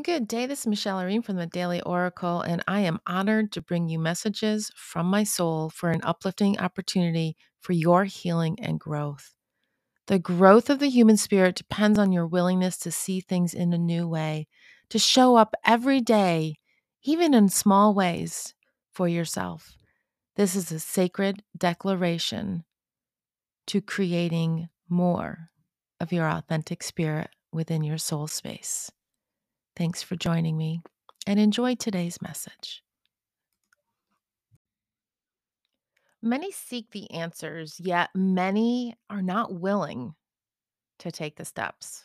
Good day. This is Michelle Irene from the Daily Oracle, and I am honored to bring you messages from my soul for an uplifting opportunity for your healing and growth. The growth of the human spirit depends on your willingness to see things in a new way, to show up every day, even in small ways, for yourself. This is a sacred declaration to creating more of your authentic spirit within your soul space. Thanks for joining me and enjoy today's message. Many seek the answers, yet many are not willing to take the steps.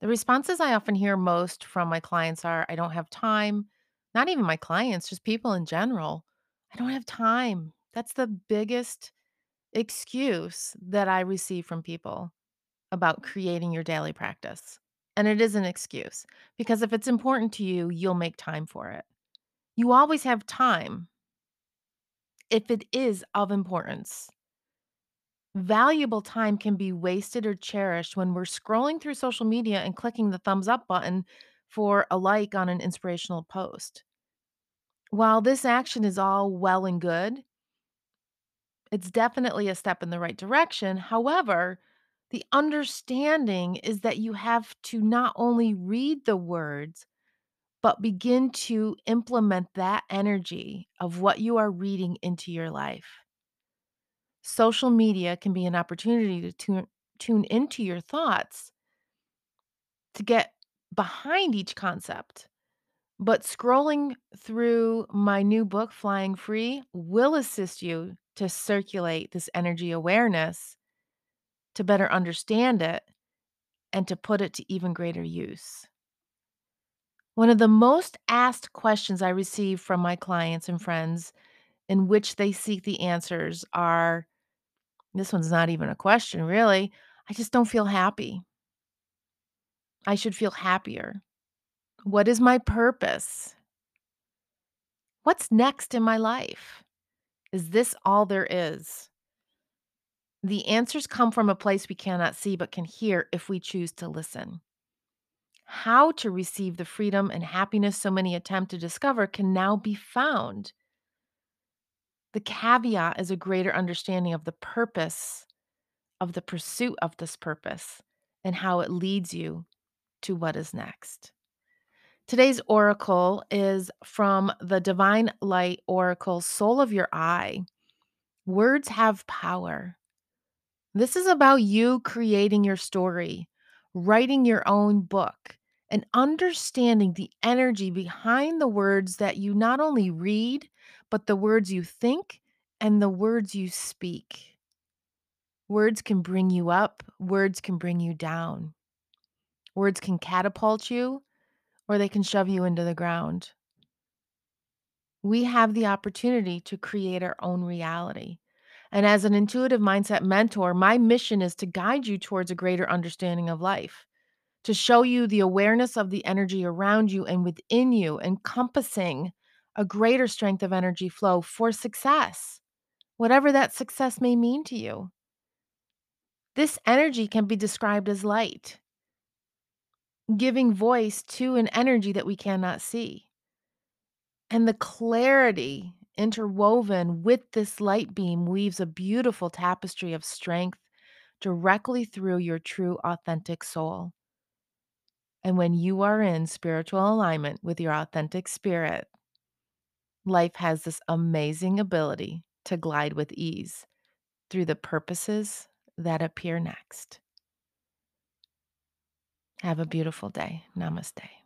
The responses I often hear most from my clients are I don't have time. Not even my clients, just people in general. I don't have time. That's the biggest excuse that I receive from people about creating your daily practice. And it is an excuse because if it's important to you, you'll make time for it. You always have time if it is of importance. Valuable time can be wasted or cherished when we're scrolling through social media and clicking the thumbs up button for a like on an inspirational post. While this action is all well and good, it's definitely a step in the right direction. However, the understanding is that you have to not only read the words, but begin to implement that energy of what you are reading into your life. Social media can be an opportunity to tune, tune into your thoughts to get behind each concept. But scrolling through my new book, Flying Free, will assist you to circulate this energy awareness to better understand it and to put it to even greater use. One of the most asked questions I receive from my clients and friends in which they seek the answers are this one's not even a question, really. I just don't feel happy. I should feel happier. What is my purpose? What's next in my life? Is this all there is? The answers come from a place we cannot see but can hear if we choose to listen. How to receive the freedom and happiness so many attempt to discover can now be found. The caveat is a greater understanding of the purpose of the pursuit of this purpose and how it leads you to what is next. Today's oracle is from the Divine Light Oracle, Soul of Your Eye. Words have power. This is about you creating your story, writing your own book, and understanding the energy behind the words that you not only read, but the words you think and the words you speak. Words can bring you up, words can bring you down. Words can catapult you, or they can shove you into the ground. We have the opportunity to create our own reality. And as an intuitive mindset mentor, my mission is to guide you towards a greater understanding of life, to show you the awareness of the energy around you and within you, encompassing a greater strength of energy flow for success, whatever that success may mean to you. This energy can be described as light, giving voice to an energy that we cannot see. And the clarity interwoven with this light beam weaves a beautiful tapestry of strength directly through your true, authentic soul. And when you are in spiritual alignment with your authentic spirit, life has this amazing ability to glide with ease through the purposes that appear next. Have a beautiful day. Namaste.